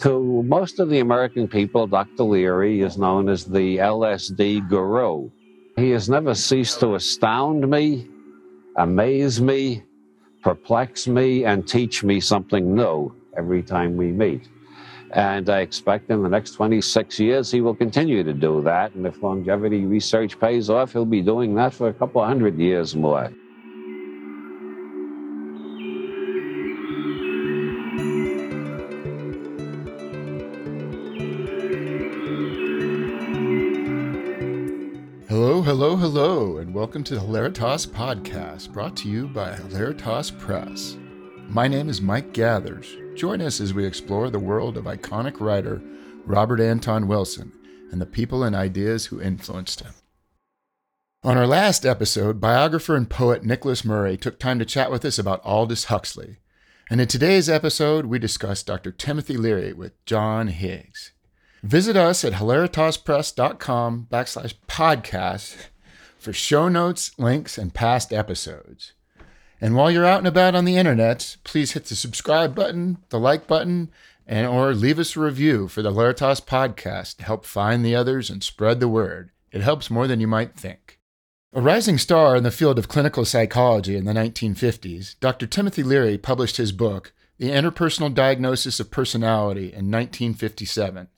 To most of the American people, Dr. Leary is known as the LSD guru. He has never ceased to astound me, amaze me, perplex me, and teach me something new every time we meet. And I expect in the next 26 years he will continue to do that. And if longevity research pays off, he'll be doing that for a couple of hundred years more. Welcome to the Hilaritas Podcast, brought to you by Hilaritas Press. My name is Mike Gathers. Join us as we explore the world of iconic writer Robert Anton Wilson and the people and ideas who influenced him. On our last episode, biographer and poet Nicholas Murray took time to chat with us about Aldous Huxley. And in today's episode, we discuss Dr. Timothy Leary with John Higgs. Visit us at hilaritaspress.com backslash podcast for show notes, links, and past episodes. And while you're out and about on the internet, please hit the subscribe button, the like button, and or leave us a review for the Hilaritas podcast to help find the others and spread the word. It helps more than you might think. A rising star in the field of clinical psychology in the 1950s, Dr. Timothy Leary published his book, The Interpersonal Diagnosis of Personality, in 1957.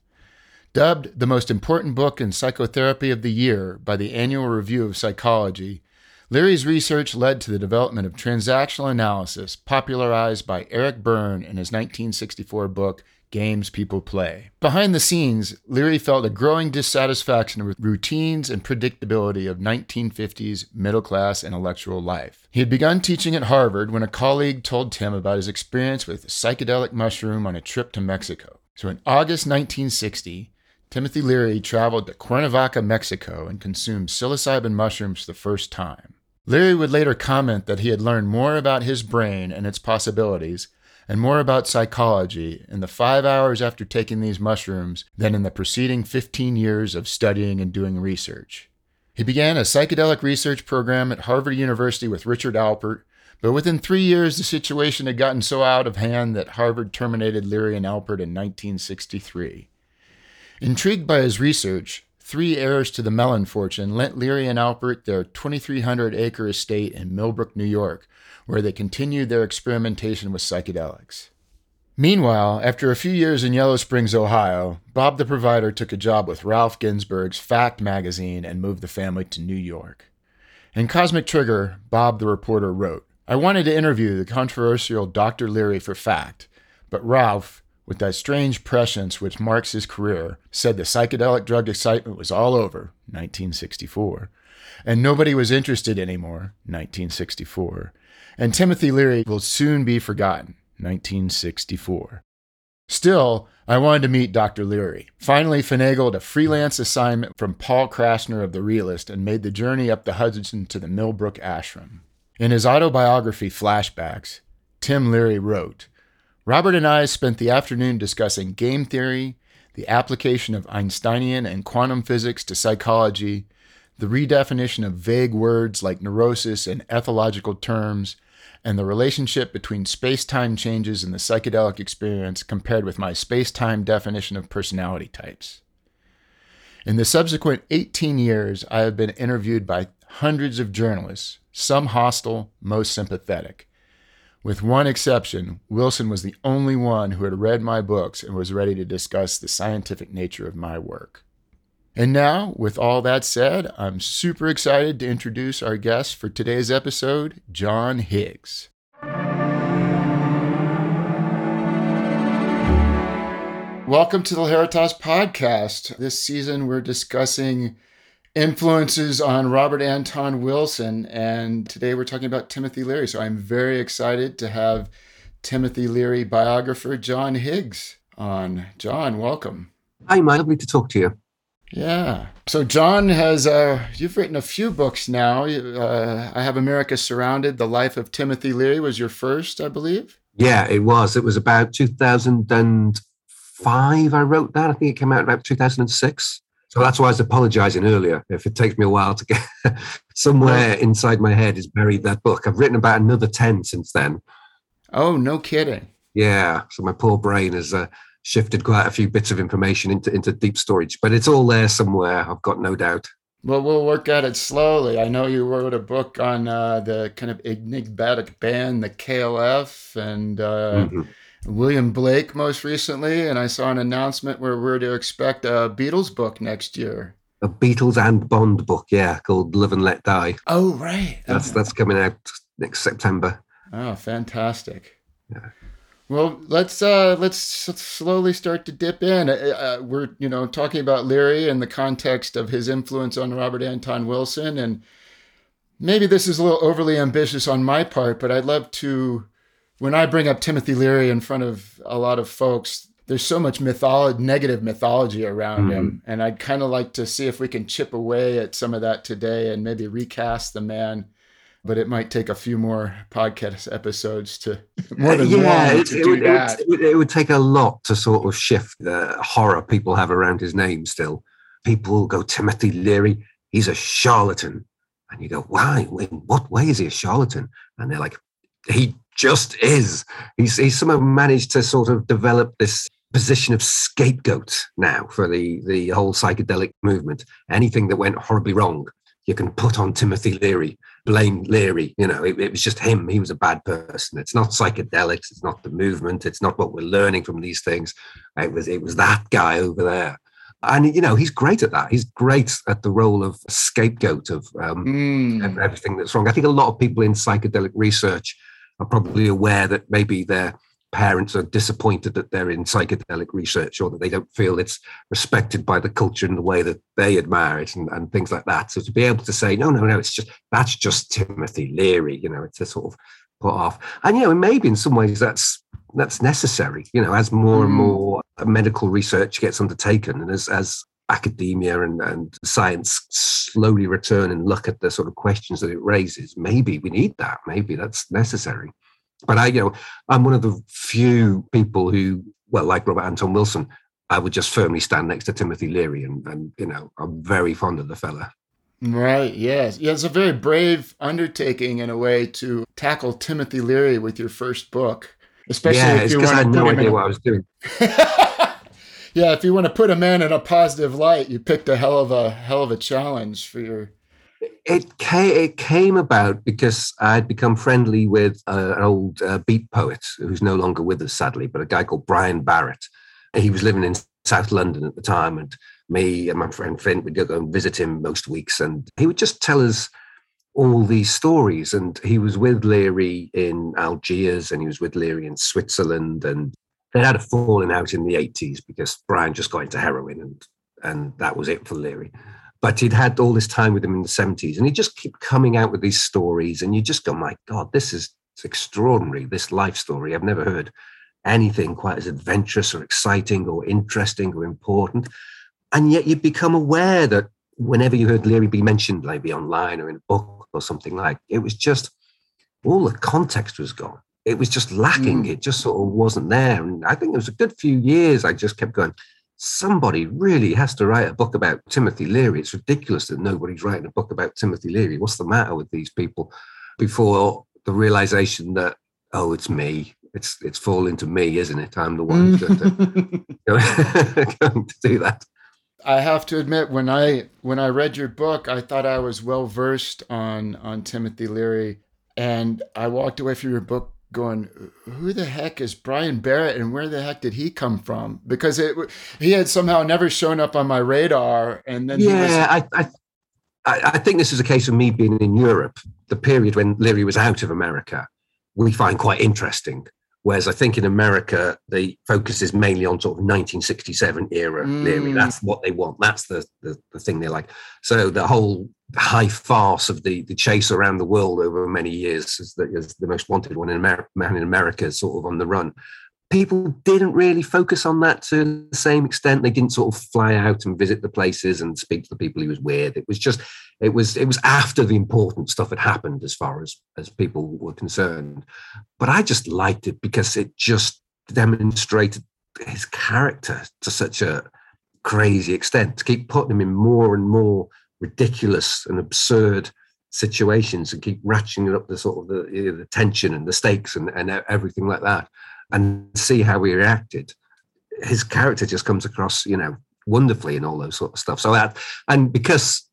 Dubbed the most important book in psychotherapy of the year by the Annual Review of Psychology, Leary's research led to the development of transactional analysis, popularized by Eric Berne in his 1964 book, Games People Play. Behind the scenes, Leary felt a growing dissatisfaction with routines and predictability of 1950s middle class intellectual life. He had begun teaching at Harvard when a colleague told Tim about his experience with psychedelic mushroom on a trip to Mexico. So in August 1960, Timothy Leary traveled to Cuernavaca, Mexico, and consumed psilocybin mushrooms for the first time. Leary would later comment that he had learned more about his brain and its possibilities and more about psychology in the five hours after taking these mushrooms than in the preceding 15 years of studying and doing research. He began a psychedelic research program at Harvard University with Richard Alpert, but within three years the situation had gotten so out of hand that Harvard terminated Leary and Alpert in 1963. Intrigued by his research, three heirs to the Mellon fortune lent Leary and Alpert their 2,300 acre estate in Millbrook, New York, where they continued their experimentation with psychedelics. Meanwhile, after a few years in Yellow Springs, Ohio, Bob the Provider took a job with Ralph Ginzburg's Fact magazine and moved the family to New York. In Cosmic Trigger, Bob the reporter wrote, I wanted to interview the controversial Dr. Leary for Fact, but Ralph, with that strange prescience which marks his career, said the psychedelic drug excitement was all over, 1964, and nobody was interested anymore, 1964, and Timothy Leary will soon be forgotten, 1964. Still, I wanted to meet Dr. Leary. Finally, finagled a freelance assignment from Paul Krassner of The Realist and made the journey up the Hudson to the Millbrook ashram. In his autobiography, Flashbacks, Tim Leary wrote, Robert and I spent the afternoon discussing game theory, the application of Einsteinian and quantum physics to psychology, the redefinition of vague words like neurosis and ethological terms, and the relationship between space time changes in the psychedelic experience compared with my space time definition of personality types. In the subsequent 18 years, I have been interviewed by hundreds of journalists, some hostile, most sympathetic. With one exception, Wilson was the only one who had read my books and was ready to discuss the scientific nature of my work. And now, with all that said, I'm super excited to introduce our guest for today's episode, John Higgs. Welcome to the Hilaritas podcast. This season, we're discussing influences on Robert Anton Wilson. And today we're talking about Timothy Leary. So I'm very excited to have Timothy Leary biographer John Higgs on. John, welcome. Hi, Mike. Lovely to talk to you. Yeah. So John has uh, you've written a few books now. Uh, I have America Surrounded. The Life of Timothy Leary was your first, I believe. Yeah, it was. It was about 2005. I wrote that. I think it came out about 2006 So that's why I was apologizing earlier. If it takes me a while to get somewhere inside my head is buried that book. I've written about another 10 since then. Oh, no kidding. Yeah. So my poor brain has uh, shifted quite a few bits of information into, into deep storage, but it's all there somewhere. I've got no doubt. Well, we'll work at it slowly. I know you wrote a book on uh, the kind of enigmatic band, the KLF, and uh, mm-hmm. William Blake most recently. And I saw an announcement where we're to expect a Beatles book next year. A Beatles and Bond book, yeah, called Live and Let Die. Oh, right. That's that's coming out next September. Oh, fantastic. Yeah. Well, let's uh, let's slowly start to dip in. Uh, uh, we're you know talking about Leary in the context of his influence on Robert Anton Wilson, and maybe this is a little overly ambitious on my part, but I'd love to. When I bring up Timothy Leary in front of a lot of folks, there's so much mythology, negative mythology around mm-hmm. him, and I'd kind of like to see if we can chip away at some of that today and maybe recast the man but it might take a few more podcast episodes to more than yeah, one it, to it, do would, that. It would, it would take a lot to sort of shift the horror people have around his name. Still, people go Timothy Leary, he's a charlatan, and you go, why? In what way is he a charlatan? And they're like, he just is. He's he's somehow managed to sort of develop this position of scapegoat now for the the whole psychedelic movement. Anything that went horribly wrong, you can put on Timothy Leary blame Leary. You know, it, it, was just him. He was a bad person. It's not psychedelics. It's not the movement. It's not what we're learning from these things. It was it was that guy over there. And you know he's great at that. He's great at the role of scapegoat of um, mm. everything that's wrong. I think a lot of people in psychedelic research are probably aware that maybe they're parents are disappointed that they're in psychedelic research or that they don't feel it's respected by the culture in the way that they admire it and, and things like that. So to be able to say, no, no, no, it's just that's just Timothy Leary, you know, it's a sort of put off. And you know, maybe in some ways that's that's necessary, you know, as more and hmm. more medical research gets undertaken and as as academia and, and science slowly return and look at the sort of questions that it raises, maybe we need that. Maybe that's necessary. But I, you know, I'm one of the few people who, well, like Robert Anton Wilson, I would just firmly stand next to Timothy Leary, and, and you know, I'm very fond of the fella. Right. Yes. Yeah. It's a very brave undertaking in a way to tackle Timothy Leary with your first book, especially yeah, if you want I had no idea what I was doing. yeah, if you want to put a man in a positive light, you picked a hell of a hell of a challenge for your it came, it came about because I'd become friendly with uh, an old uh, beat poet who's no longer with us, sadly, but a guy called Brian Barritt. He was living in South London at the time, and me and my friend Finn would go and visit him most weeks, and he would just tell us all these stories. And he was with Leary in Algiers, and he was with Leary in Switzerland, and they had a falling out in the 80s because Brian just got into heroin, and and that was it for Leary. But he'd had all this time with him in the 70s and he just kept coming out with these stories and you just go my god this is extraordinary this life story. I've never heard anything quite as adventurous or exciting or interesting or important. And yet you become aware that whenever you heard leary be mentioned maybe online or in a book or something like it was just all the context was gone it was just lacking mm. it just sort of wasn't there and i think it was a good few years i just kept going somebody really has to write a book about Timothy Leary. It's ridiculous that nobody's writing a book about Timothy Leary. What's the matter with these people? Before the realization that, oh, it's me. It's it's falling to me, isn't it? I'm the one who's going to, going to do that. I have to admit, when I when I read your book, I thought I was well versed on on Timothy Leary, and I walked away from your book going, who the heck is Brian Barritt and where the heck did he come from? Because it he had somehow never shown up on my radar. And then yeah, was- I, I I think this is a case of me being in Europe, the period when Leary was out of America. We find quite interesting Whereas I think in America, the focus is mainly on sort of 1967 era mm. Leary. That's what they want. That's the, the, the thing they like. So the whole high farce of the, the chase around the world over many years as the, is the most wanted one in America, man in America, sort of on the run people didn't really focus on that to the same extent. They didn't sort of fly out and visit the places and speak to the people he was with. It was just, it was, it was after the important stuff had happened as far as as people were concerned. But I just liked it because it just demonstrated his character to such a crazy extent, to keep putting him in more and more ridiculous and absurd situations and keep ratcheting up the sort of the, you know, the tension and the stakes and, and everything like that and see how he reacted. His character just comes across, you know, wonderfully and all those sort of stuff. So that, and because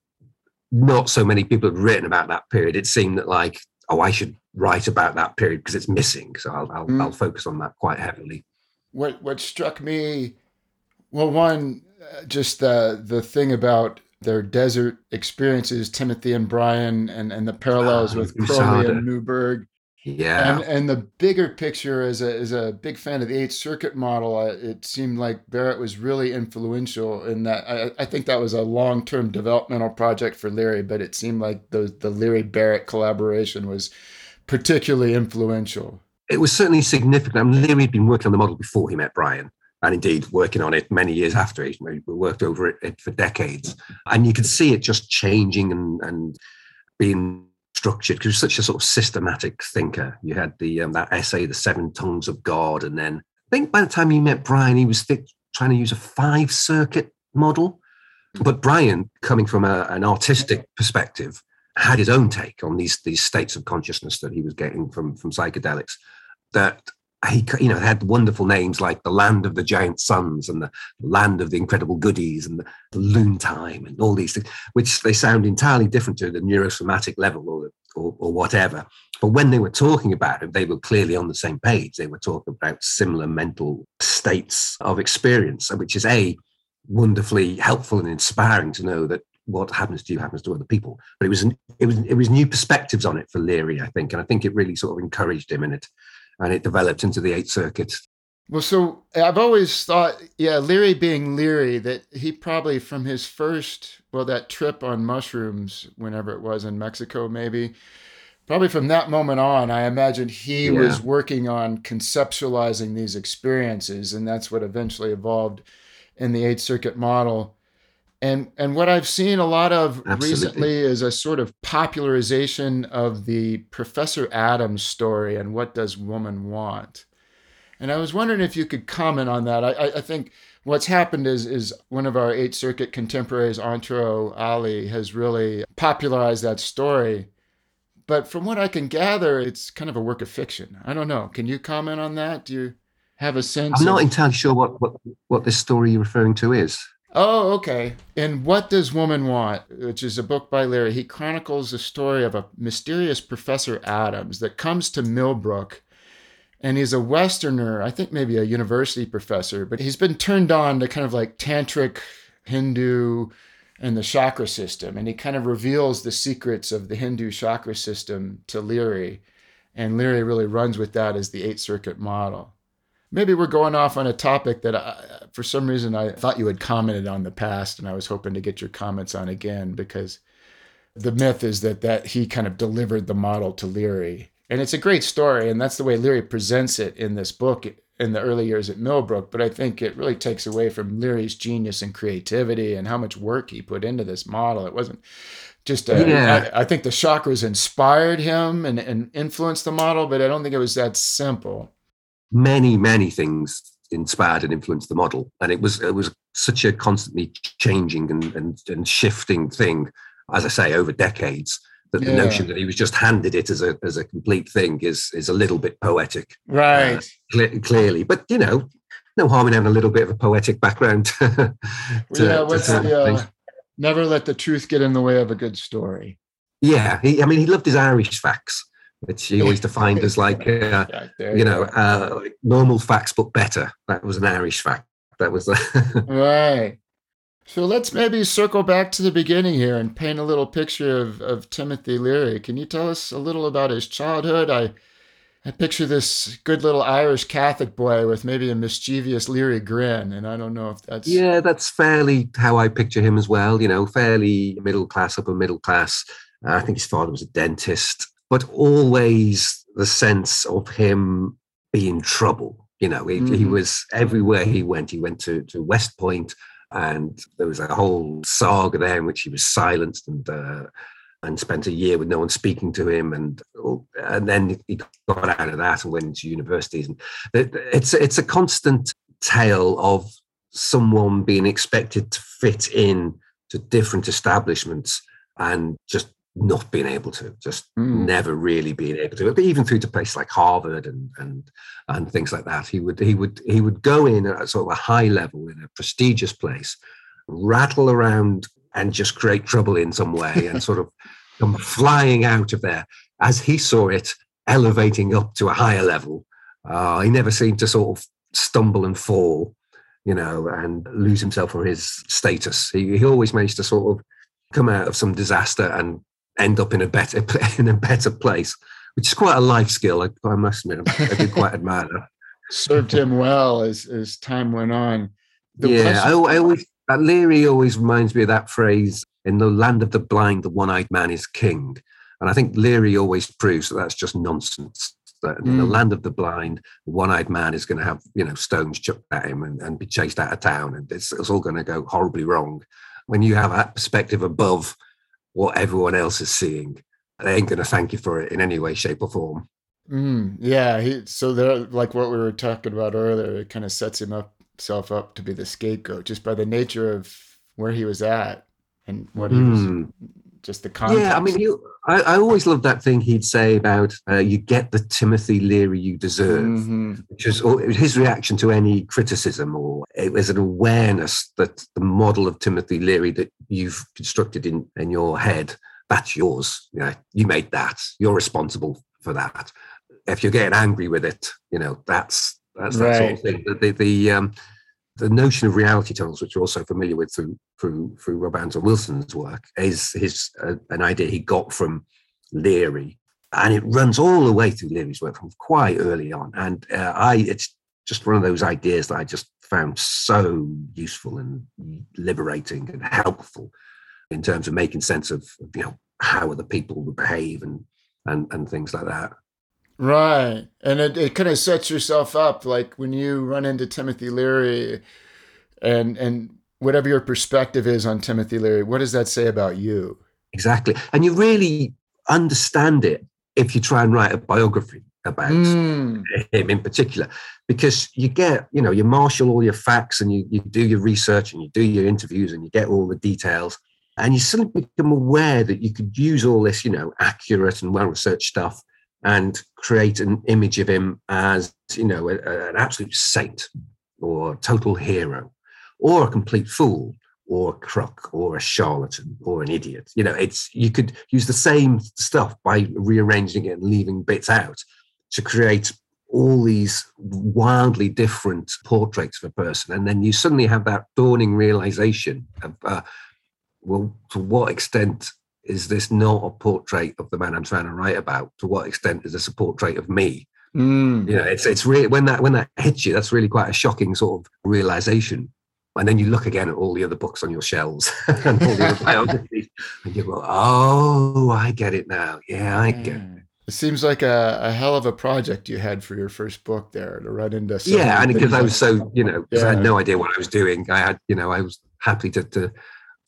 not so many people have written about that period, it seemed that like, oh, I should write about that period because it's missing. So I'll, I'll, mm. I'll focus on that quite heavily. What what struck me, well, one, uh, just the the thing about their desert experiences, Timothy and Brian, and and the parallels oh, with Crowley and Neuburg. Yeah, and, and the bigger picture as a as a big fan of the Eighth Circuit model, uh, it seemed like Barritt was really influential in that. I, I think that was a long term developmental project for Leary, but it seemed like the the Leary Barritt collaboration was particularly influential. It was certainly significant. I mean, Leary had been working on the model before he met Brian, and indeed working on it many years after We worked over it for decades, and you could see it just changing and and being structured because such a sort of systematic thinker. You had the um, that essay, The Seven Tongues of God, and then I think by the time you met Brian, he was trying to use a five circuit model. But Brian, coming from a, an artistic perspective, had his own take on these these states of consciousness that he was getting from from psychedelics. That he you know had wonderful names like the land of the giant suns and the land of the incredible goodies and the, the loon time and all these things which they sound entirely different to the neurosomatic level or, or, or whatever. But when they were talking about it they were clearly on the same page. They were talking about similar mental states of experience which is a wonderfully helpful and inspiring to know that what happens to you happens to other people. But it was an, it was it was new perspectives on it for leary i think and i think it really sort of encouraged him in it and it developed into the Eighth Circuit. Well, so I've always thought, yeah, Leary being Leary, that he probably from his first, well, that trip on mushrooms, whenever it was in Mexico, maybe, probably from that moment on, I imagine he yeah. was working on conceptualizing these experiences, and that's what eventually evolved in the Eighth Circuit model. And and what I've seen a lot of Absolutely. recently is a sort of popularization of the Professor Adams story and what does woman want. And I was wondering if you could comment on that. I, I think what's happened is is one of our Eighth Circuit contemporaries, Antero Alli, has really popularized that story. But from what I can gather, it's kind of a work of fiction. I don't know. Can you comment on that? Do you have a sense? I'm not of... entirely sure what, what, what this story you're referring to is. Oh, okay. And What Does Woman Want, which is a book by Leary, he chronicles the story of a mysterious Professor Adams that comes to Millbrook. And he's a Westerner, I think maybe a university professor, but he's been turned on to kind of like tantric Hindu and the chakra system. And he kind of reveals the secrets of the Hindu chakra system to Leary. And Leary really runs with that as the eight Circuit model maybe we're going off on a topic that I, for some reason I thought you had commented on the past, and I was hoping to get your comments on again because the myth is that that he kind of delivered the model to Leary, and it's a great story, and that's the way Leary presents it in this book in the early years at Millbrook. But I think it really takes away from Leary's genius and creativity and how much work he put into this model. It wasn't just a, yeah. I, I think the chakras inspired him and, and influenced the model, but I don't think it was that simple many, many things inspired and influenced the model. And it was it was such a constantly changing and, and, and shifting thing, as I say, over decades, that yeah. the notion that he was just handed it as a as a complete thing is is a little bit poetic. Right. Uh, cl- clearly. But you know, no harm in having a little bit of a poetic background. to, yeah, what's the uh, never let the truth get in the way of a good story. Yeah, he, I mean, he loved his Irish facts which he always defined as like, uh, you know, uh, like normal facts but better. That was an Irish fact. That was right. So let's maybe circle back to the beginning here and paint a little picture of, of Timothy Leary. Can you tell us a little about his childhood? I I picture this good little Irish Catholic boy with maybe a mischievous Leary grin, and I don't know if that's yeah, that's fairly how I picture him as well. You know, fairly middle class, upper middle class. Uh, I think his father was a dentist but always the sense of him being trouble. You know, he, mm-hmm. he was everywhere he went. He went to, to West Point, and there was a whole saga there in which he was silenced and uh, and spent a year with no one speaking to him, and and then he got out of that and went into universities. And it's it's a constant tale of someone being expected to fit in to different establishments and just not being able to, just Mm. never really being able to. But even through to places like Harvard and and and things like that, he would he would he would go in at sort of a high level in a prestigious place, rattle around and just create trouble in some way, and sort of come flying out of there as he saw it, elevating up to a higher level. Uh, he never seemed to sort of stumble and fall, you know, and lose himself or his status. He, he always managed to sort of come out of some disaster and end up in a better in a better place, which is quite a life skill. I, I must admit, I do quite admire that. Served him well as as time went on. The yeah, I, I always that Leary always reminds me of that phrase: "In the land of the blind, the one-eyed man is king." And I think Leary always proves that that's just nonsense. That in the Mm. land of the blind, the one-eyed man is going to have you know stones chucked at him and, and be chased out of town, and it's, it's all going to go horribly wrong. When you have that perspective above what everyone else is seeing, they ain't going to thank you for it in any way, shape, or form. Mm, yeah, he so there like what we were talking about earlier, it kind of sets him up himself up to be the scapegoat just by the nature of where he was at and what he was Mm. Just the context. Yeah, I mean, you, I, I always loved that thing he'd say about uh, you get the Timothy Leary you deserve, Mhm. which or his reaction to any criticism, or it was an awareness that the model of Timothy Leary that you've constructed in, in your head, that's yours. You know, you made that. You're responsible for that. If you're getting angry with it, you know, that's that's that sort of thing. The, the, the um, the notion of reality tunnels, which we're also familiar with through through through Rob Anton Wilson's work, is his uh, an idea he got from Leary, and it runs all the way through Leary's work from quite early on. And uh, I, it's just one of those ideas that I just found so useful and liberating and helpful in terms of making sense of you know how other people would behave and and and things like that. Right. And it, it kind of sets yourself up like when you run into Timothy Leary and and whatever your perspective is on Timothy Leary, what does that say about you? Exactly, and you really understand it if you try and write a biography about Mm, him in particular because you get you know you marshal all your facts and you, you do your research and you do your interviews and you get all the details and you suddenly become aware that you could use all this you know accurate and well researched stuff and create an image of him as you know a, a- an absolute saint or total hero or a complete fool or a crook or a charlatan or an idiot you know it's you could use the same stuff by rearranging it and leaving bits out to create all these wildly different portraits of a person. And then you suddenly have that dawning realization of, uh, well, to what extent is this not a portrait of the man I'm trying to write about? To what extent is this a portrait of me? mm. You know, it's it's really when that when that hits you, that's really quite a shocking sort of realization. And then you look again at all the other books on your shelves and all the other biographies, and you go, "Oh, I get it now. Yeah, I get it." It seems like a, a hell of a project you had for your first book there to run into. yeah, and because I was so you know, 'cause I had no idea what I was doing. I had you know, I was happy to to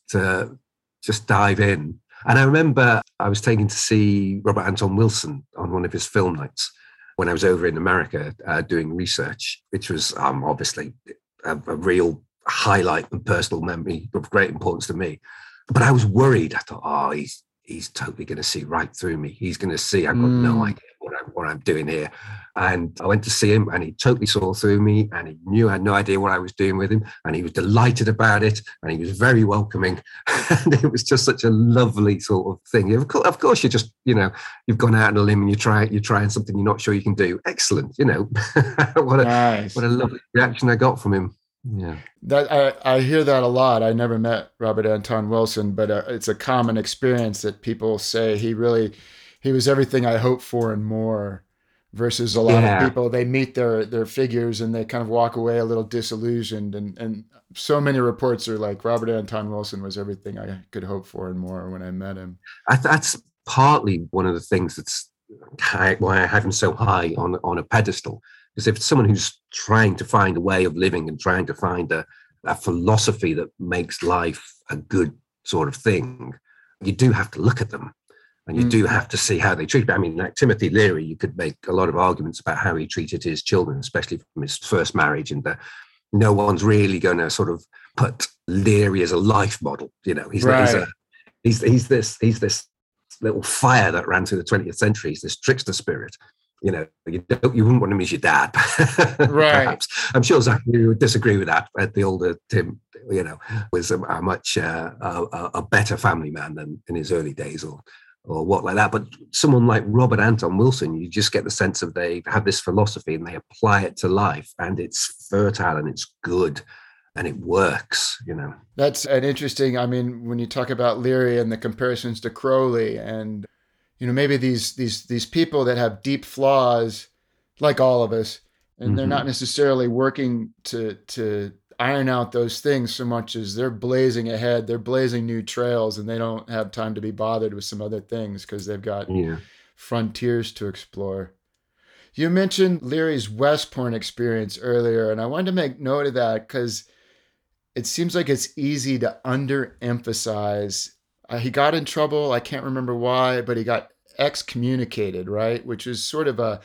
to just dive in. And I remember I was taken to see Robert Anton Wilson on one of his film nights when I was over in America uh, doing research, which was um, obviously a, a real highlight and personal memory of great importance to me. But I was worried. I thought, oh, he's he's totally going to see right through me. He's going to see I've got no Mm. idea what I'm what I'm doing here. And I went to see him, and he totally saw through me, and he knew I had no idea what I was doing with him, and he was delighted about it, and he was very welcoming, and it was just such a lovely sort of thing. Of course, of course, you just you know you've gone out on a limb and you try you're trying something you're not sure you can do. Excellent, you know what a nice. what a lovely reaction I got from him. Yeah. That I, I hear that a lot. I never met Robert Anton Wilson, but uh, it's a common experience that people say he really he was everything I hoped for and more. Versus a lot Yeah. of people, they meet their their figures and they kind of walk away a little disillusioned. And and so many reports are like Robert Anton Wilson was everything I could hope for and more when I met him. I, that's partly one of the things that's why I have him so high on on a pedestal. Because if it's someone who's trying to find a way of living and trying to find a, a philosophy that makes life a good sort of thing, you do have to look at them. And you Mm. do have to see how they treat. I mean, like Timothy Leary, you could make a lot of arguments about how he treated his children, especially from his first marriage, and the, no one's really going to sort of put Leary as a life model. You know, he's, Right. he's, a, he's, he's this he's this little fire that ran through the 20th century. He's this trickster spirit. You know, you don't, you wouldn't want him as your dad. Right. perhaps. I'm sure Zach, you would disagree with that. But the older Tim, you know, was a, a much uh, a, a better family man than in his early days, or or what like that. But someone like Robert Anton Wilson, you just get the sense of they have this philosophy and they apply it to life, and it's fertile and it's good and it works. You know. That's an interesting. I mean, when you talk about Leary and the comparisons to Crowley, and you know, maybe these these these people that have deep flaws, like all of us, and they're Mhm. not necessarily working to to iron out those things so much as they're blazing ahead. They're blazing new trails, and they don't have time to be bothered with some other things because they've got Yeah. frontiers to explore. You mentioned Leary's West Point experience earlier, and I wanted to make note of that because it seems like it's easy to underemphasize. Uh, he got in trouble. I can't remember why, but he got excommunicated, right? Which is sort of a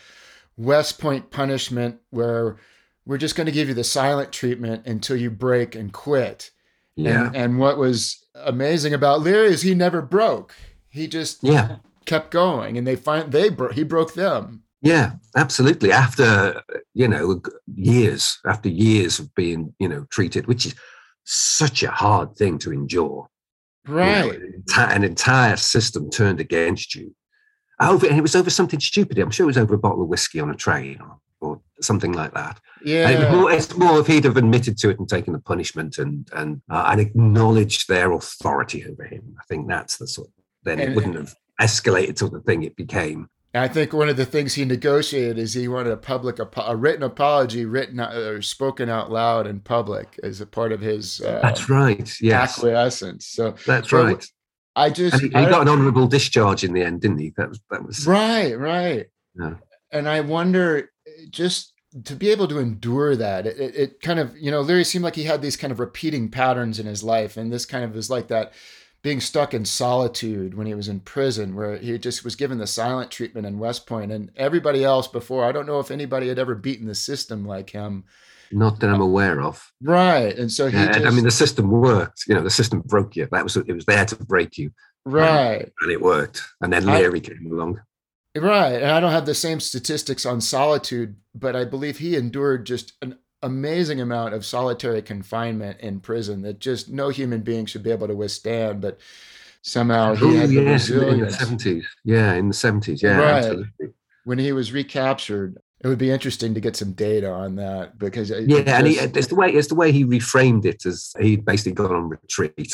West Point punishment where we're just going to give you the silent treatment until you break and quit. Yeah. And, and what was amazing about Leary is he never broke. He just Yeah. kept going, and they find they bro- he broke them. Yeah, absolutely. After you know years, after years of being you know treated, which is such a hard thing to endure. you know, Right. an, enti- an entire system turned against you. Over, and it was over something stupid. I'm sure it was over a bottle of whiskey on a train or something like that. And it Yeah. more, it's more if he'd have admitted to it and taken the punishment and and uh, and acknowledged their authority over him. I think that's the sort. Then it wouldn't have escalated to the thing it became. I think one of the things he negotiated is he wanted a public a written apology written or spoken out loud in public as a part of his uh, That's right. Yes, acquiescence. So that's Well, right. I just And he, I got an honourable discharge in the end, didn't he? That was that was right, right. Yeah. And I wonder just to be able to endure that, it, it, kind of, you know, Leary seemed like he had these kind of repeating patterns in his life. And this kind of is like that being stuck in solitude when he was in prison, where he just was given the silent treatment in West And everybody else before, I don't know if anybody had ever beaten the system like him. not that I'm aware of. Right. And so he Yeah, just, I mean, the system worked. You know, the system broke you. That was it was there to break you, right. and it worked. And then I- Leary came along. Right. And I don't have the same statistics on solitude, but I believe he endured just an amazing amount of solitary confinement in prison that just no human being should be able to withstand. But somehow he Oh had the yes, in the resilience. seventies. Yeah, in the seventies. Yeah, Right. absolutely. When he was recaptured, it would be interesting to get some data on that because uh, Yeah, it and he, it's the way it's the way he reframed it as he'd basically gone on retreat,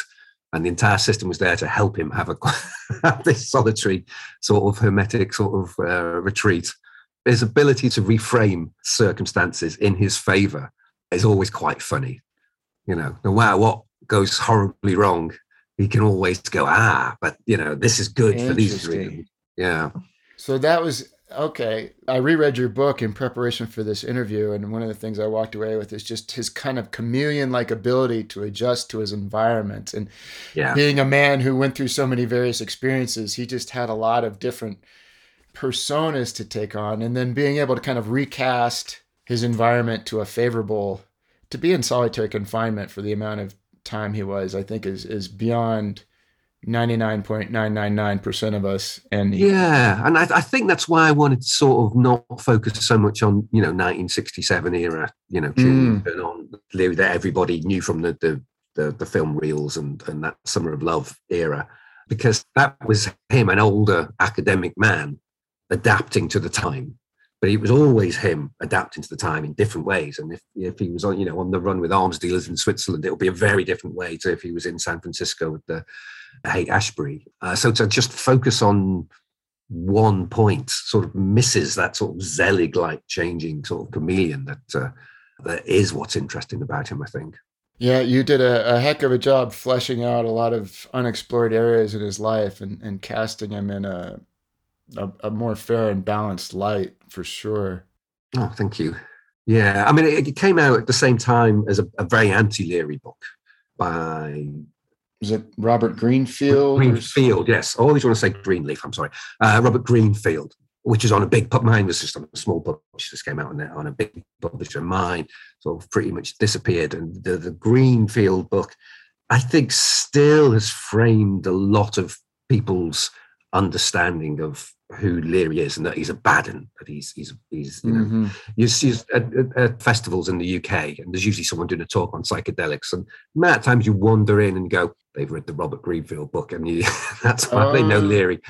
and the entire system was there to help him have a have this solitary sort of hermetic sort of uh, retreat. His ability to reframe circumstances in his favor is always quite funny. You know, no matter what goes horribly wrong, he can always go, ah, but you know, this is good for these reasons. Yeah. So that was okay. I reread your book in preparation for this interview, and one of the things I walked away with is just his kind of chameleon like ability to adjust to his environment. And Yeah. being a man who went through so many various experiences, he just had a lot of different personas to take on. And then being able to kind of recast his environment to a favorable, to be in solitary confinement for the amount of time he was, I think is, is beyond 99.999% of us. And Yeah, and I, I think that's why I wanted to sort of not focus so much on you know 1967 era, you know, Turn mm. on that everybody knew from the, the the the film reels and and that Summer of Love era, because that was him, an older academic man, adapting to the time. But it was always him adapting to the time in different ways. And if if he was on you know on the run with arms dealers in Switzerland, it would be a very different way to if he was in San Francisco with the Haight Ashbury. Uh, so to just focus on one point sort of misses that sort of Zelig like changing sort of chameleon that uh, that is what's interesting about him, I think. Yeah, you did a, a heck of a job fleshing out a lot of unexplored areas in his life and, and casting him in a, a a more fair and balanced light for sure. Oh, thank you. Yeah, I mean, it, it came out at the same time as a, a very anti-Leary book by Was it Robert Greenfield? Greenfield. Yes, I always want to say Greenleaf. I'm sorry, uh, Robert Greenfield, which is on a big pub. Mine was just on a small publisher. Just came out on on a big publisher. Mine sort of pretty much disappeared. And the, the Greenfield book, I think, still has framed a lot of people's understanding of who Leary is and that he's a bad one, that he's he's he's you know mm-hmm. you see at, at, festivals in the UK and there's usually someone doing a talk on psychedelics and many times you wander in and go they've read the Robert Greenfield book and you that's why they know oh. Leary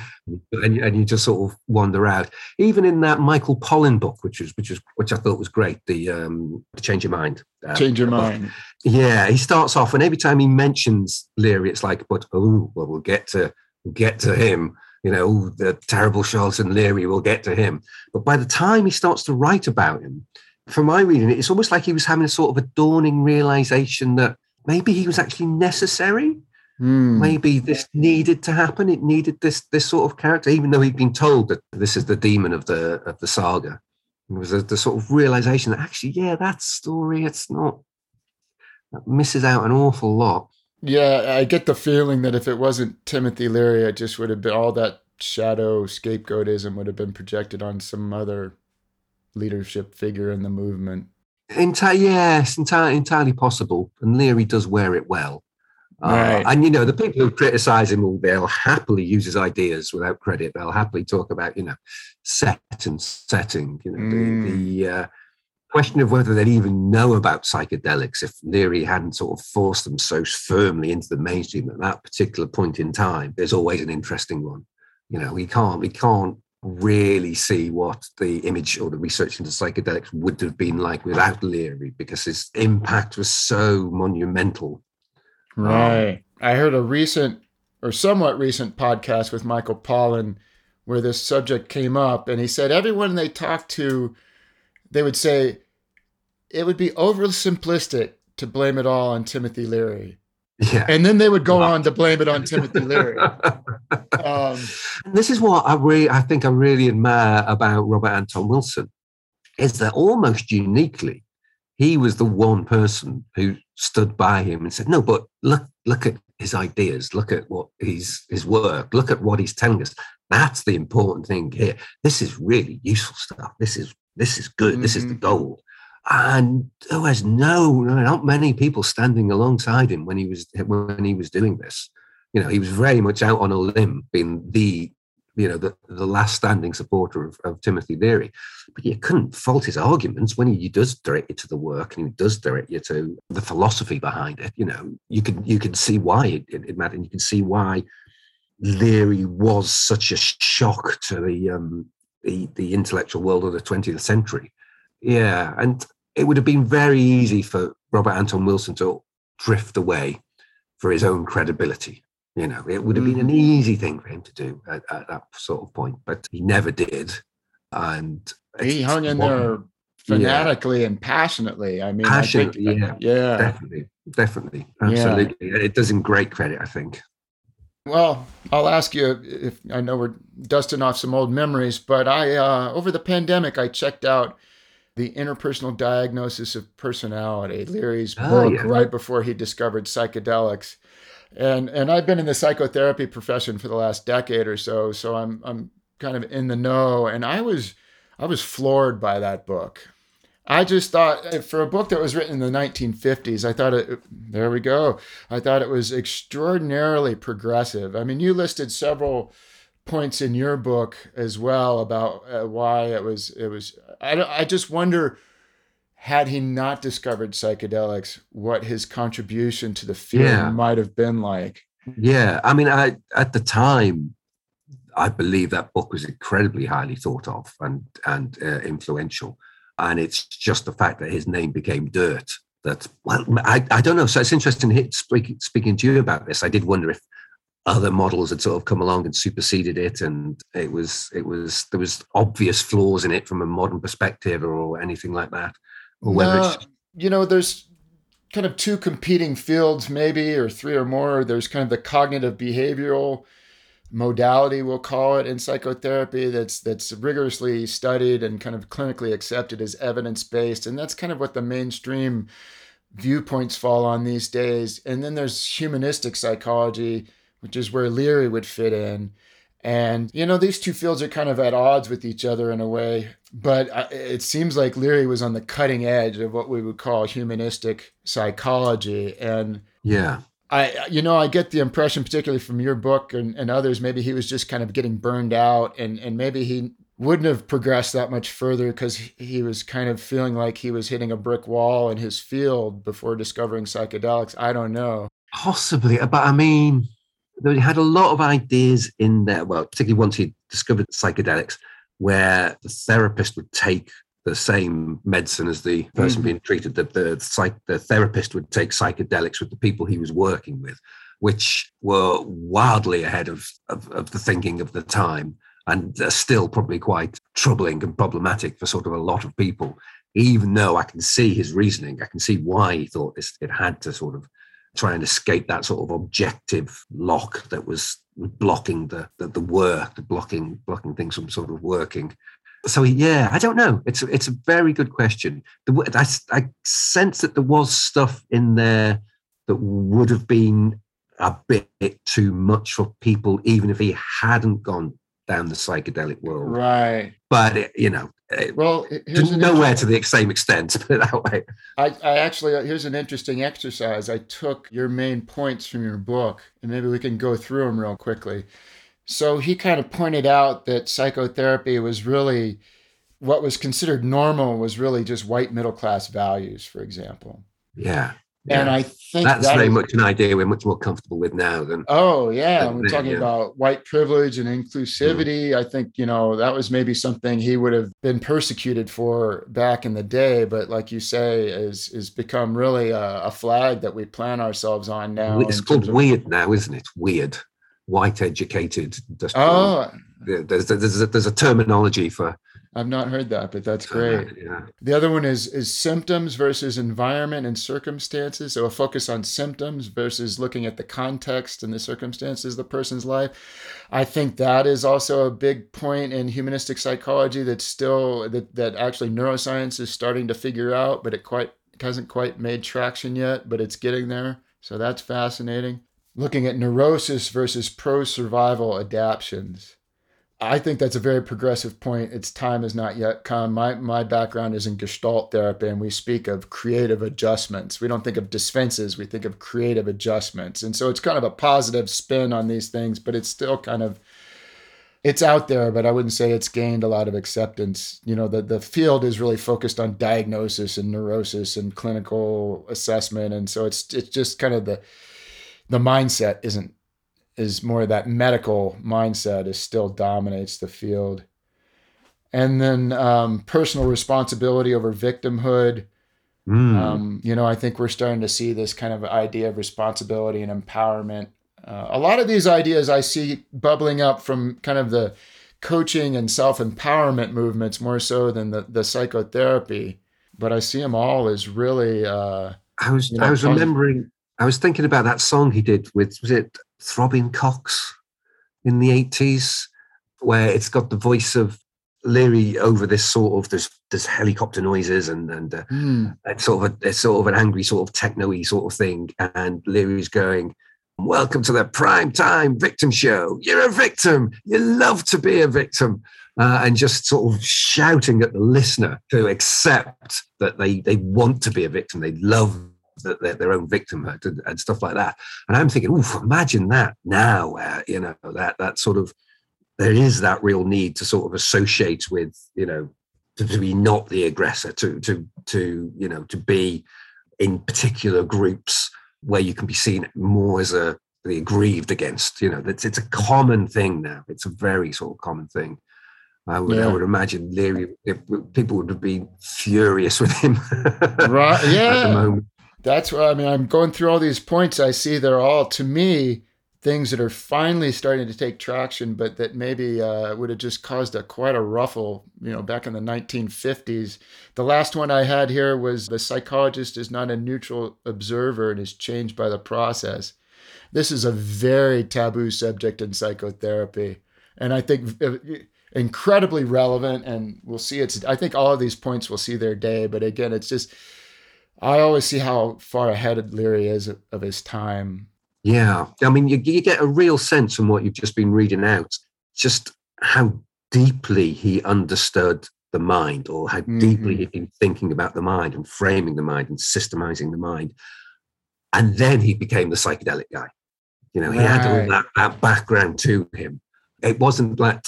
and, and you just sort of wander out even in that Michael Pollan book which was which was which I thought was great the um change your mind uh, change your mind yeah he starts off and every time he mentions Leary it's like but oh well we'll get to we'll get to him you know, the terrible Charlton Leary, will get to him. But by the time he starts to write about him, from my reading, it's almost like he was having a sort of a dawning realization that maybe he was actually necessary. Mm. Maybe this needed to happen. It needed this this sort of character, even though he'd been told that this is the demon of the of the saga. It was a, the sort of realization that actually, yeah, that story, it's not that misses out an awful lot. Yeah, I get the feeling that if it wasn't Timothy Leary, it just would have been all that shadow scapegoatism would have been projected on some other leadership figure in the movement. Enti- yes, entirely, entirely possible. And Leary does wear it well. Uh, right. and you know, the people who criticize him, will they'll happily use his ideas without credit. They'll happily talk about, you know, set and setting. You know, mm. the, the uh, question of whether they'd even know about psychedelics if Leary hadn't sort of forced them so firmly into the mainstream at that particular point in time is always an interesting one. You know, we can't we can't really see what the image or the research into psychedelics would have been like without Leary because his impact was so monumental. Right. I heard a recent or somewhat recent podcast with Michael Pollan where this subject came up and he said everyone they talked to they would say it would be oversimplistic to blame it all on Timothy Leary. Yeah. And then they would go wow. on to blame it on Timothy Leary. Um, this is what I really, I think I really admire about Robert Anton Wilson is that almost uniquely, he was the one person who stood by him and said, "No, but look, look at his ideas. Look at what he's his work. Look at what he's telling us. That's the important thing here. This is really useful stuff. This is this is good. Mm-hmm. This is the mm-hmm. and there was no not many people standing alongside him when he was when he was doing this you know he was very much out on a limb being the you know the, the last standing supporter of, of timothy leary but you couldn't fault his arguments when he does direct you to the work and he does direct you to the philosophy behind it you know you can you can see why it, it, it mattered and you can see why leary was such a shock to the um the, the intellectual world of the 20th century yeah and it would have been very easy for Robert Anton Wilson to drift away for his own credibility. You know, it would have been an mm. easy thing for him to do at, at that sort of point, but he never did. And he hung in there fanatically yeah. and passionately. I mean, passionately, I think, yeah, yeah, definitely, definitely, absolutely. Yeah. It does him great credit, I think. Well, I'll ask you if I know we're dusting off some old memories, but I uh, over the pandemic I checked out the interpersonal diagnosis of personality, Leary's oh, book, yeah. right before he discovered psychedelics. And and I've been in the psychotherapy profession for the last decade or so, so I'm I'm kind of in the know. And I was I was floored by that book. I just thought uh, for a book that was written in the 1950s, I thought it there we go. I thought it was extraordinarily progressive. I mean, you listed several points in your book as well about uh, why it was it was I, I just wonder had he not discovered psychedelics what his contribution to the field yeah. might have been like yeah i mean i at the time i believe that book was incredibly highly thought of and and uh, influential and it's just the fact that his name became dirt that well i, I don't know. So it's interesting speaking, speaking to you about this i did wonder if other models had sort of come along and superseded it and it was it was there was obvious flaws in it from a modern perspective or anything like that or whether no, you know there's kind of two competing fields maybe or three or more. There's kind of the cognitive behavioral modality we'll call it in psychotherapy that's that's rigorously studied and kind of clinically accepted as evidence based and that's kind of what the mainstream viewpoints fall on these days and then there's humanistic psychology which is where Leary would fit in. And, you know, these two fields are kind of at odds with each other in a way. But it seems like Leary was on the cutting edge of what we would call humanistic psychology. And yeah. I, you know, I get the impression, particularly from your book and, and others, maybe he was just kind of getting burned out and, and maybe he wouldn't have progressed that much further because he was kind of feeling like he was hitting a brick wall in his field before discovering psychedelics. I don't know. Possibly, uh, but I mean, he had a lot of ideas in there. Well, particularly once he discovered psychedelics, where the therapist would take the same medicine as the person mm-hmm. being treated. The, the, psych, the therapist would take psychedelics with the people he was working with, which were wildly ahead of, of, of the thinking of the time and are still probably quite troubling and problematic for sort of a lot of people. Even though I can see his reasoning, I can see why he thought this it had to sort of try and escape that sort of objective lock that was blocking the the, the work, the blocking blocking things from sort of working. So yeah, I don't know. It's it's a very good question. The, I, I sense that there was stuff in there that would have been a bit too much for people, even if he hadn't gone down the psychedelic world. Right. But it, you know, well, here's nowhere to the same extent. Put it that way. I, I actually uh, here's an interesting exercise. I took your main points from your book, and maybe we can go through them real quickly. So he kind of pointed out that psychotherapy was really what was considered normal was really just white middle class values, for example. Yeah. And I think that's that very is, much an idea we're much more comfortable with now than. Oh yeah, than we're talking yeah. about white privilege and inclusivity. Mm. I think you know that was maybe something he would have been persecuted for back in the day, but like you say, is is become really a, a flag that we plan ourselves on now. It's called weird of, now, isn't it? Weird, white educated. Oh, there's there's a, there's a terminology for I've not heard that, but that's great. yeah. The other one is is symptoms versus environment and circumstances. So a focus on symptoms versus looking at the context and the circumstances of the person's life. I think that is also a big point in humanistic psychology that's still that that actually neuroscience is starting to figure out, but it quite hasn't quite made traction yet, but it's getting there. So that's fascinating. Looking at neurosis versus pro survival adaptations I think that's a very progressive point. Its time has not yet come. My my background is in Gestalt therapy, and we speak of creative adjustments. We don't think of dispenses; we think of creative adjustments. And so it's kind of a positive spin on these things, but it's still kind of it's out there, but I wouldn't say it's gained a lot of acceptance. You know, the the field is really focused on diagnosis and neurosis and clinical assessment, and so it's it's just kind of the the mindset isn't is more that medical mindset is still dominates the field. And then um, personal responsibility over victimhood. Mm. Um, you know, I think we're starting to see this kind of idea of responsibility and empowerment. Uh, a lot of these ideas I see bubbling up from kind of the coaching and self empowerment movements more so than the, the psychotherapy. But I see them all as really. Uh, I was you know, I was remembering I was thinking about that song he did with was it Throbbing Cox in the eighties, where it's got the voice of Leary over this sort of there's there's helicopter noises and and uh, mm. it's sort of a it's sort of an angry sort of techno-y sort of thing, and Leary's going. Welcome to the prime time victim show. You're a victim. You love to be a victim. Uh, and just sort of shouting at the listener to accept that they they want to be a victim. They love their, their own victimhood and, and, stuff like that. And I'm thinking, oof, imagine that now, where, you know, that, that sort of, there is that real need to sort of associate with, you know, to, to be not the aggressor, to, to, to, you know, to be in particular groups where you can be seen more as a, the aggrieved against, you know, that's, it's a common thing now. It's a very sort of common thing. I would, yeah. I would imagine Leary, if people would have been furious with him. right. Yeah that's what I mean. I'm going through all these points. I see they're all, to me, things that are finally starting to take traction, but that maybe uh, would have just caused a quite a ruffle, you know, back in the 1950s. The last one I had here was the psychologist is not a neutral observer and is changed by the process. This is a very taboo subject in psychotherapy, and I think uh, incredibly relevant. And we'll see. It's. I think all of these points will see their day, but again, it's just I always see how far ahead Leary is of his time. Yeah, I mean, you, you, get a real sense from what you've just been reading out just how deeply he understood the mind or how deeply Mhm. he'd been thinking about the mind and framing the mind and systemizing the mind. And then he became the psychedelic guy. You know, he had all that, that background to him. It wasn't that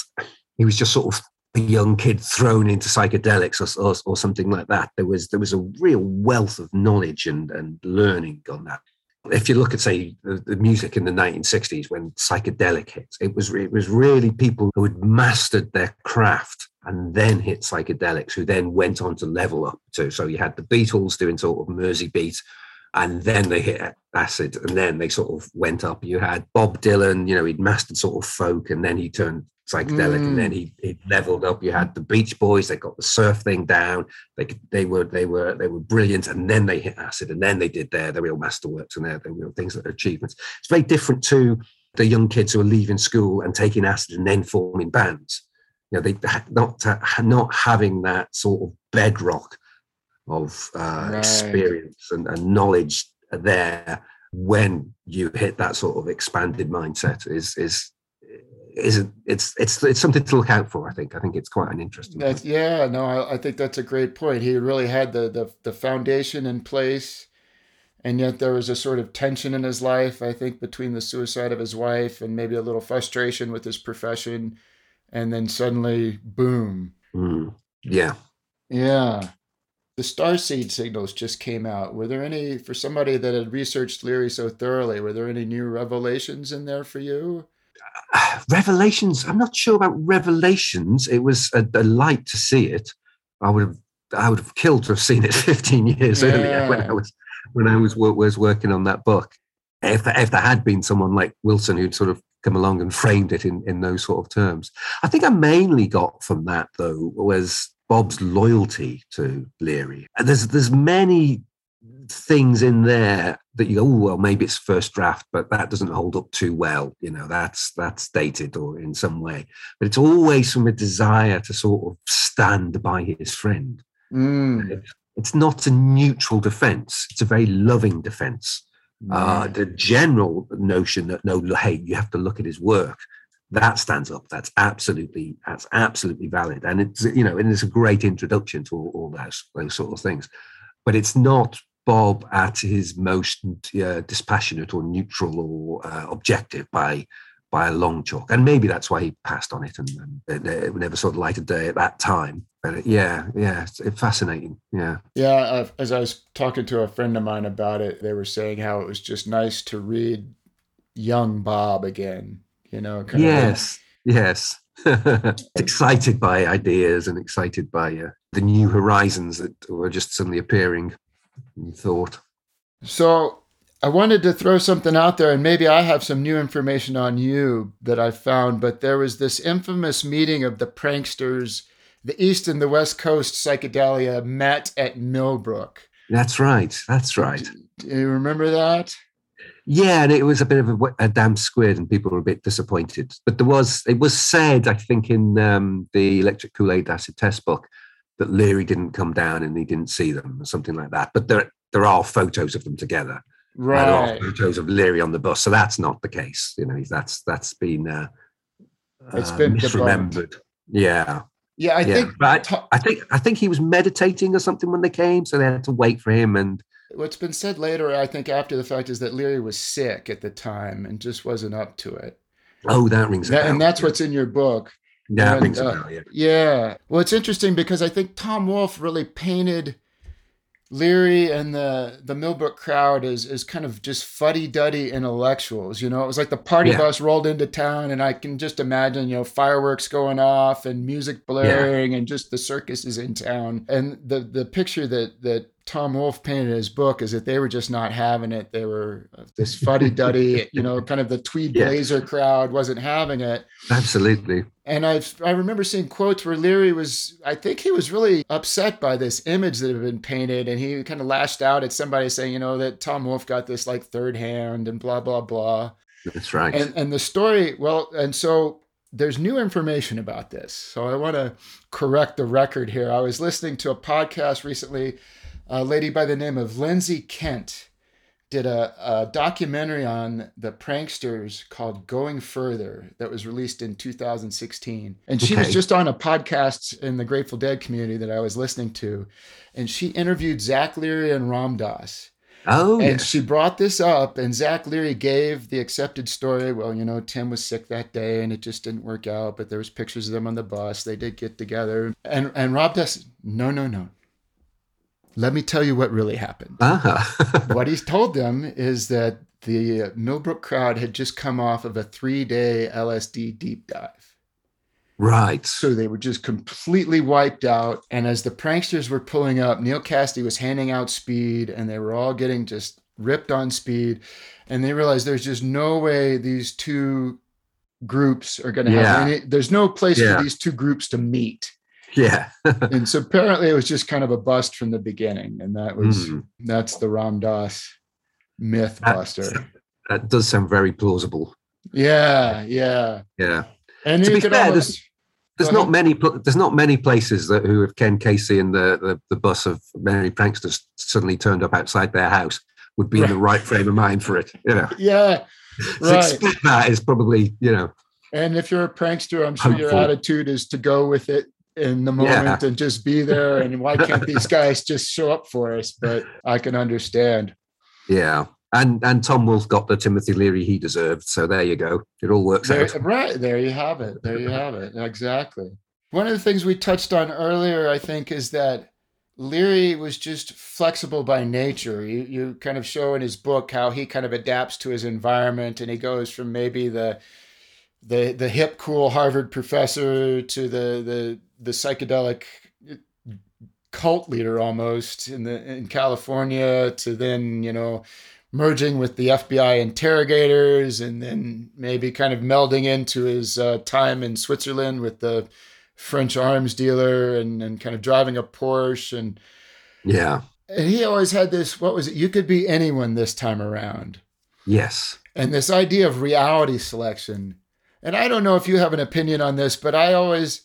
he was just sort of a young kid thrown into psychedelics or, or, or something like that. There was there was a real wealth of knowledge and, and learning on that. If you look at say the, the music in the 1960s when psychedelic hits, it was it was really people who had mastered their craft and then hit psychedelics, who then went on to level up to. So you had the Beatles doing sort of Mersey beat, and then they hit acid, and then they sort of went up. You had Bob Dylan, you know, he'd mastered sort of folk, and then he turned psychedelic, Mm. and then he, he leveled up. You had the Beach Boys; they got the surf thing down. They they were they were they were brilliant, and then they hit acid, and then they did their their real masterworks and their, their real things that are achievements. It's very different to the young kids who are leaving school and taking acid and then forming bands. You know, they not not having that sort of bedrock of uh, Right. experience and, and knowledge there when you hit that sort of expanded mindset is is is it's it's it's something to look out for. I think I think it's quite an interesting. That's yeah, no, I, I think that's a great point. He really had the, the the foundation in place, and yet there was a sort of tension in his life. I think between the suicide of his wife and maybe a little frustration with his profession, and then suddenly, boom. Mm. Yeah. Yeah. The starseed signals just came out. Were there any, for somebody that had researched Leary so thoroughly, were there any new revelations in there for you? Revelations. I'm not sure about revelations. It was a delight to see it. I would have I would have killed to have seen it 15 years earlier when I was when I was was working on that book. If if there had been someone like Wilson who'd sort of come along and framed it in in those sort of terms, I think I mainly got from that though was Bob's loyalty to Leary. And there's there's many things in there that you go, oh well, maybe it's first draft, but that doesn't hold up too well. You know, that's that's dated or in some way. But it's always from a desire to sort of stand by his friend. Mm. It's not a neutral defense. It's a very loving defense. Uh, the general notion that no, hey, you have to look at his work. That stands up. That's absolutely that's absolutely valid, and it's you know, and it's a great introduction to all, all those those sort of things. But it's not Bob at his most uh, dispassionate or neutral or uh, objective by by a long chalk, and maybe that's why he passed on it and, and it, it never saw the light of day at that time. But uh, yeah, yeah, it's, fascinating. Yeah. Yeah, uh, as I was talking to a friend of mine about it, they were saying how it was just nice to read young Bob again. You know, kind of Yes, yes. excited by ideas and excited by uh, the new horizons that were just suddenly appearing in thought. So I wanted to throw something out there, and maybe I have some new information on you that I found. But there was this infamous meeting of the pranksters, the East and the West Coast psychedelia met at Millbrook. That's right. That's right. Do you remember that? Yeah, and it was a bit of a, a damn squid, and people were a bit disappointed. But there was, it was said, I think, in um, the Electric Kool Aid Acid Test book that Leary didn't come down and he didn't see them, or something like that. But there, there are photos of them together. And there are Right. photos of Leary on the bus, so that's not the case. You know, that's that's been uh, It's uh, been debunked. misremembered. Yeah, Yeah, I yeah. think but I, I think I think he was meditating or something when they came, so they had to wait for him. And what's been said later, I think after the fact, is that Leary was sick at the time and just wasn't up to it. oh, that rings That- and that's what's in your book. That and, uh, a bell. Yeah, Yeah. Well, it's interesting because I think Tom Wolfe really painted Leary and the the Millbrook crowd as as kind of just fuddy duddy intellectuals. You know, it was like the party Yeah. bus rolled into town, and I can just imagine you know fireworks going off and music blaring, and just the circus is in town. And the the picture that that Tom Wolfe painted in his book is that they were just not having it. They were uh, this fuddy duddy, you know, kind of the tweed Yeah. blazer crowd wasn't having it. absolutely. And I I remember seeing quotes where Leary was I think he was really upset by this image that had been painted and he kind of lashed out at somebody saying, you know, that Tom Wolfe got this like third hand and blah blah blah. That's right. And and the story, well, and so there's new information about this. So I want to correct the record here. I was listening to a podcast recently, a lady by the name of Lindsay Kent did a, a, documentary on the pranksters called Going Furthur that was released in 2016. And she okay. was just on a podcast in the Grateful Dead community that I was listening to. And she interviewed Zach Leary and Ram Dass. Oh, and yes. she brought this up, and Zach Leary gave the accepted story. Well, you know, Tim was sick that day, and it just didn't work out. But there was pictures of them on the bus. They did get together, and and Ram Dass, no, no, no. Let me tell you what really happened. Uh-huh. what he's told them is that the Millbrook crowd had just come off of a three-day LSD deep dive. Right. So they were just completely wiped out. And as the pranksters were pulling up, Neal Cassady was handing out speed and they were all getting just ripped on speed. And they realized there's just no way these two groups are going to yeah. have any, there's no place yeah. for these two groups to meet. Yeah. and so apparently it was just kind of a bust from the beginning. And that was, mm. that's the Ram Dass myth buster. That, does sound very plausible. Yeah. Yeah. Yeah. And to be fair, almost, there's not many. There's not many places that who have Ken Kesey and the, the, the bus of many pranksters suddenly turned up outside their house would be right. in the right frame of mind for it. You know. Yeah. so right. expect that is probably you know. And if you're a prankster, I'm sure hopeful. your attitude is to go with it in the moment yeah. and just be there. And why can't these guys just show up for us? But I can understand. Yeah and and Tom Wolfe got the Timothy Leary he deserved. So there you go. It all works there, out. Right there, you have it. There you have it. Exactly. One of the things we touched on earlier, I think, is that Leary was just flexible by nature. You you kind of show in his book how he kind of adapts to his environment, and he goes from maybe the the the hip cool Harvard professor to the the the psychedelic cult leader almost in the in California to then you know merging with the FBI interrogators and then maybe kind of melding into his uh, time in Switzerland with the French arms dealer and, and kind of driving a Porsche and yeah. And he always had this what was it? You could be anyone this time around. Yes. And this idea of reality selection. And I don't know if you have an opinion on this, but I always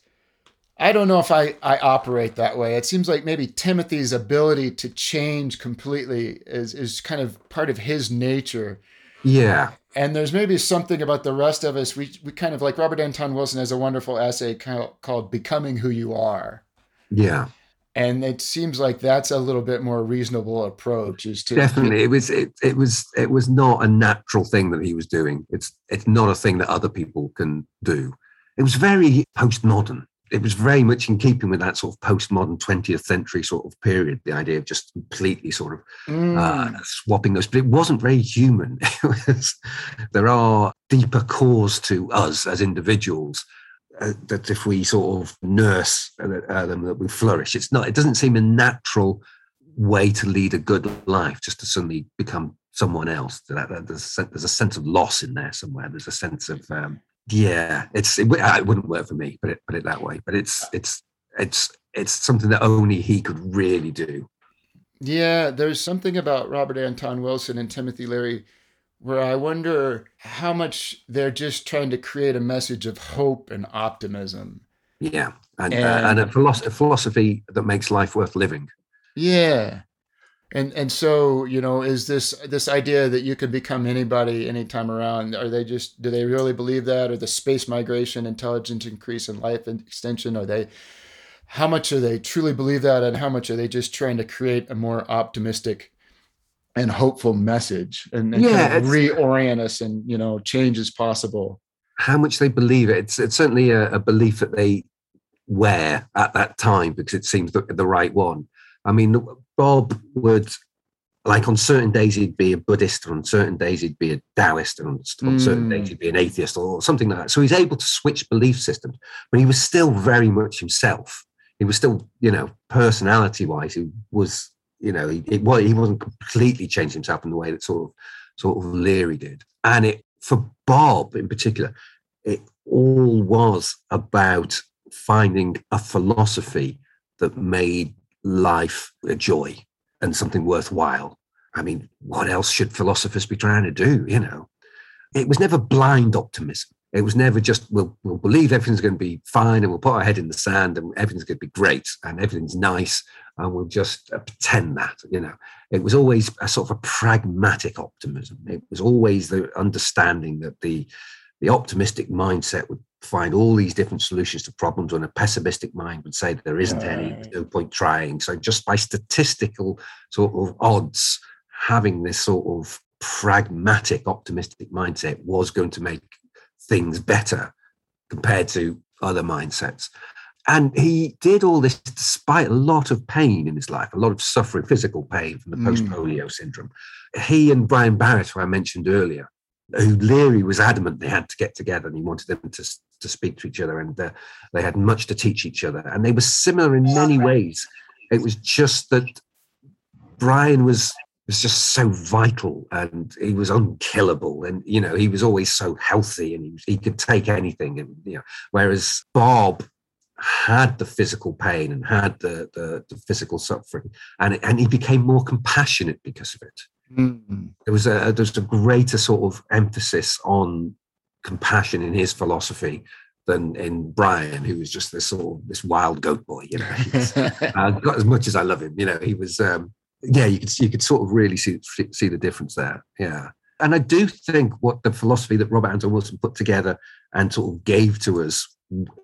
I don't know if I, I operate that way. It seems like maybe Timothy's ability to change completely is, is kind of part of his nature. Yeah. And there's maybe something about the rest of us. We, we kind of like Robert Anton Wilson has a wonderful essay called Becoming Who You Are. Yeah. And it seems like that's a little bit more reasonable approach is to definitely it was it, it was it was not a natural thing that he was doing. It's it's not a thing that other people can do. It was very postmodern it was very much in keeping with that sort of postmodern 20th century sort of period, the idea of just completely sort of uh, mm. uh, swapping those. But it wasn't very human. Was, there are deeper cores to us as individuals uh, that if we sort of nurse uh, them, that we flourish. It's not. It doesn't seem a natural way to lead a good life just to suddenly become someone else. There's a sense of loss in there somewhere. There's a sense of um, yeah, it's it, it wouldn't work for me, put it put it that way. But it's it's it's it's something that only he could really do. Yeah, there's something about Robert Anton Wilson and Timothy Leary where I wonder how much they're just trying to create a message of hope and optimism. Yeah, and and, uh, and a, philosophy, a philosophy that makes life worth living. Yeah, and and so you know is this this idea that you can become anybody anytime around are they just do they really believe that? Or the space migration intelligence increase and life extension are they how much do they truly believe that? And how much are they just trying to create a more optimistic and hopeful message and, and yeah, kind of reorient us and you know change is possible? How much they believe it. It's, it's certainly a, a belief that they wear at that time because it seems the, the right one. I mean, Bob would, like, on certain days he'd be a Buddhist, on certain days he'd be a Taoist, and on, mm. certain days hmm. he'd be an atheist or something like that. So he's able to switch belief systems, but he was still very much himself. He was still, you know, personality wise, he was, you know, he, it, well, he wasn't completely changed himself in the way that sort of, sort of Leary did. And it, for Bob in particular, it all was about finding a philosophy that made life a joy and something worthwhile. I mean, what else should philosophers be trying to do? You know, it was never blind optimism. It was never just we'll we'll believe everything's going to be fine and we'll put our head in the sand and everything's going to be great and everything's nice and we'll just uh, pretend that you know it was always a sort of a pragmatic optimism it was always the understanding that the the optimistic mindset would find all these different solutions to problems when a pessimistic mind would say there isn't right. any no point trying so just by statistical sort of odds having this sort of pragmatic optimistic mindset was going to make things better compared to other mindsets and he did all this despite a lot of pain in his life, a lot of suffering, physical pain from the mm. post polio syndrome. He and Brian Barritt, who I mentioned earlier, who Leary was adamant they had to get together and he wanted them to, to speak to each other and uh, they had much to teach each other. And they were similar in many ways. It was just that Brian was was just so vital and he was unkillable and you know he was always so healthy and he, he could take anything and you know whereas bob had the physical pain and had the, the, the physical suffering, and, and he became more compassionate because of it. Mm. There was a there was a greater sort of emphasis on compassion in his philosophy than in Brian, who was just this sort of this wild goat boy. You know, uh, as much as I love him, you know, he was. Um, yeah, you could you could sort of really see see the difference there. Yeah, and I do think what the philosophy that Robert Anton Wilson put together and sort of gave to us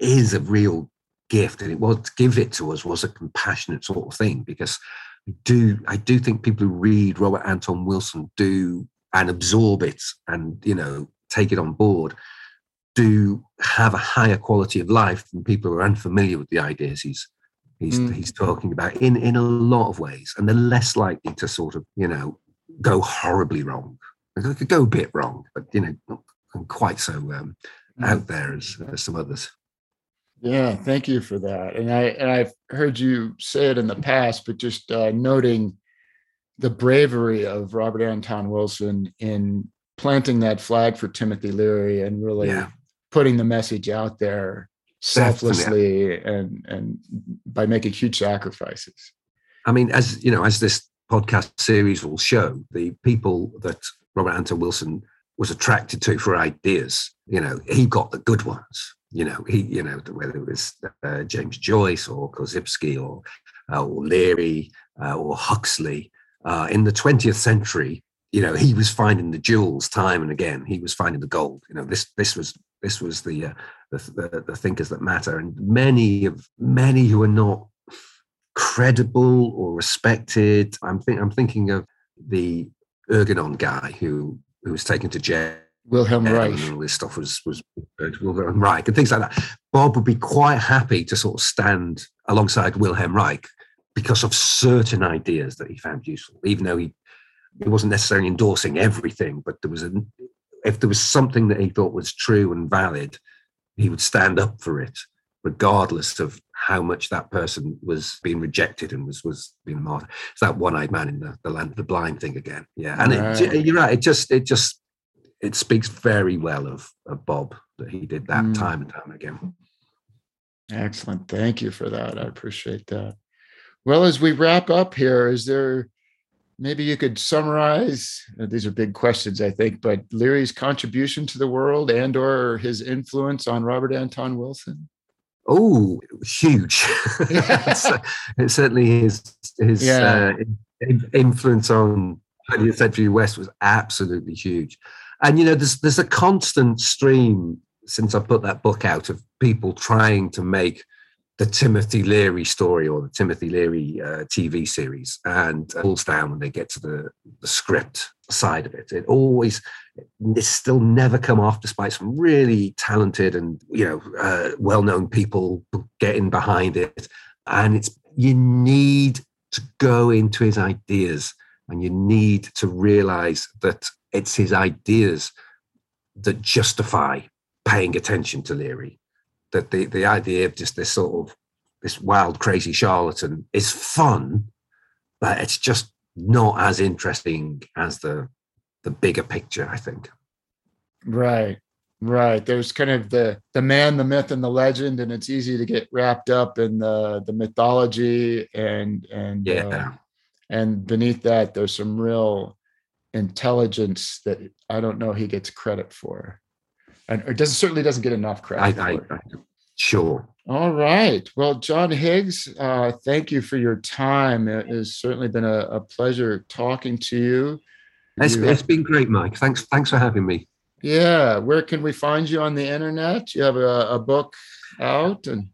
is a real gift and it was to give it to us was a compassionate sort of thing because I do I do think people who read Robert Anton Wilson do and absorb it and you know take it on board do have a higher quality of life than people who are unfamiliar with the ideas he's he's mm. he's talking about in in a lot of ways and they're less likely to sort of you know go horribly wrong they could go a bit wrong but you know not quite so um, mm. out there as, as some others yeah, thank you for that. And I and I've heard you say it in the past, but just uh, noting the bravery of Robert Anton Wilson in planting that flag for Timothy Leary and really yeah. putting the message out there selflessly Definitely. and and by making huge sacrifices. I mean, as you know, as this podcast series will show, the people that Robert Anton Wilson was attracted to for ideas, you know, he got the good ones you know, he, you know, whether it was uh, James Joyce or Korzybski or, uh, or Leary uh, or Huxley, uh, in the 20th century, you know, he was finding the jewels time and again. He was finding the gold. You know, this this was this was the uh, the, the, the thinkers that matter, and many of many who are not credible or respected. I'm think I'm thinking of the Orgonon guy who who was taken to jail Wilhelm Reich. And all this stuff was was Wilhelm Reich and things like that. Bob would be quite happy to sort of stand alongside Wilhelm Reich because of certain ideas that he found useful, even though he he wasn't necessarily endorsing everything, but there was a if there was something that he thought was true and valid, he would stand up for it, regardless of how much that person was being rejected and was was being martyred. It's that one-eyed man in the, the land of the blind thing again. Yeah, and right. it, you're right. It just it just it speaks very well of, of Bob that he did that mm. time and time again. Excellent. Thank you for that. I appreciate that. Well, as we wrap up here, is there maybe you could summarize uh, these are big questions i think but leary's contribution to the world and or his influence on robert anton wilson? Oh huge. It's, it certainly his his yeah. uh, influence on 20th century west was absolutely huge. And you know, there's there's a constant stream since I put that book out of people trying to make the Timothy Leary story or the Timothy Leary uh, TV series, and falls down when they get to the, the script side of it. It always, it's still never come off, despite some really talented and you know uh, well-known people getting behind it. And it's you need to go into his ideas, and you need to realize that it's his ideas that justify paying attention to Leary. That the, the idea of just this sort of this wild, crazy charlatan is fun, but it's just not as interesting as the the bigger picture, I think. Right. Right. There's kind of the the man, the myth, and the legend, and it's easy to get wrapped up in the the mythology and and yeah. Uh, and beneath that, there's some real intelligence that I don't know he gets credit for. And it doesn't certainly doesn't get enough credit. I, I, I, sure. All right. Well, John Higgs, uh, thank you for your time. It has certainly been a, a pleasure talking to you. It's, you it's been great, Mike. Thanks. Thanks for having me. Yeah. Where can we find you on the internet? You have a, a book out and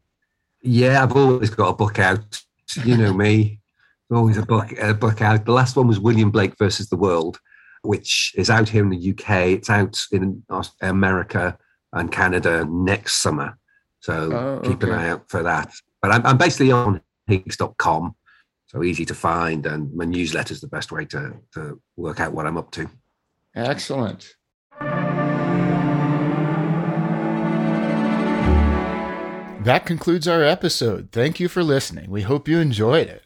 yeah, I've always got a book out. You know me. always a book a book out. The last one was William Blake versus the World, which is out here in the UK. It's out in America and Canada next summer. So oh, keep an eye out for that. But I'm, I'm basically on higgs.com, so easy to find, and my newsletter is the best way to, to work out what I'm up to. Excellent. That concludes our episode. Thank you for listening. We hope you enjoyed it.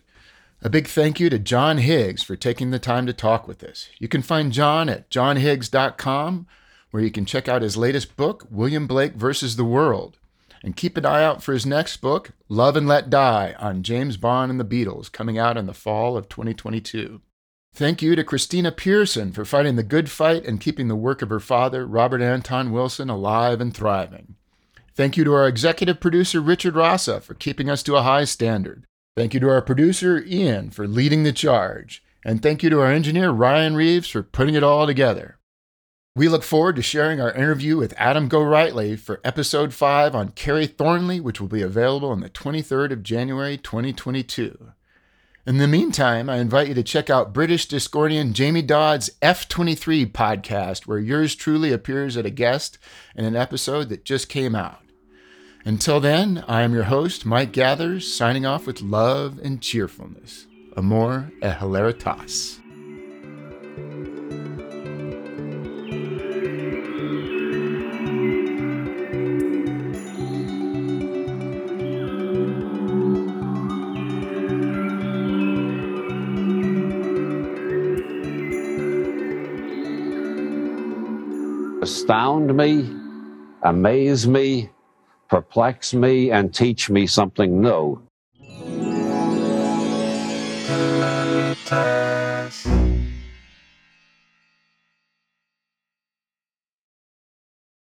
A big thank you to John Higgs for taking the time to talk with us. You can find John at johnhiggs.com, where you can check out his latest book, William Blake versus the World. And keep an eye out for his next book, Love and Let Die, on James Bond and the Beatles, coming out in the fall of 2022. Thank you to Christina Pearson for fighting the good fight and keeping the work of her father, Robert Anton Wilson, alive and thriving. Thank you to our executive producer, Richard Rasa, for keeping us to a high standard. Thank you to our producer, Ian, for leading the charge. And thank you to our engineer, Ryan Reeves, for putting it all together. We look forward to sharing our interview with Adam Gorightly for episode 5 on Kerry Thornley, which will be available on the 23rd of January 2022. In the meantime, I invite you to check out British Discordian Jamie Dodd's F23 podcast, where yours truly appears as a guest in an episode that just came out. Until then, I am your host, Mike Gathers, signing off with love and cheerfulness. Amor et hilaritas. Astound me, amaze me, perplex me and teach me something new.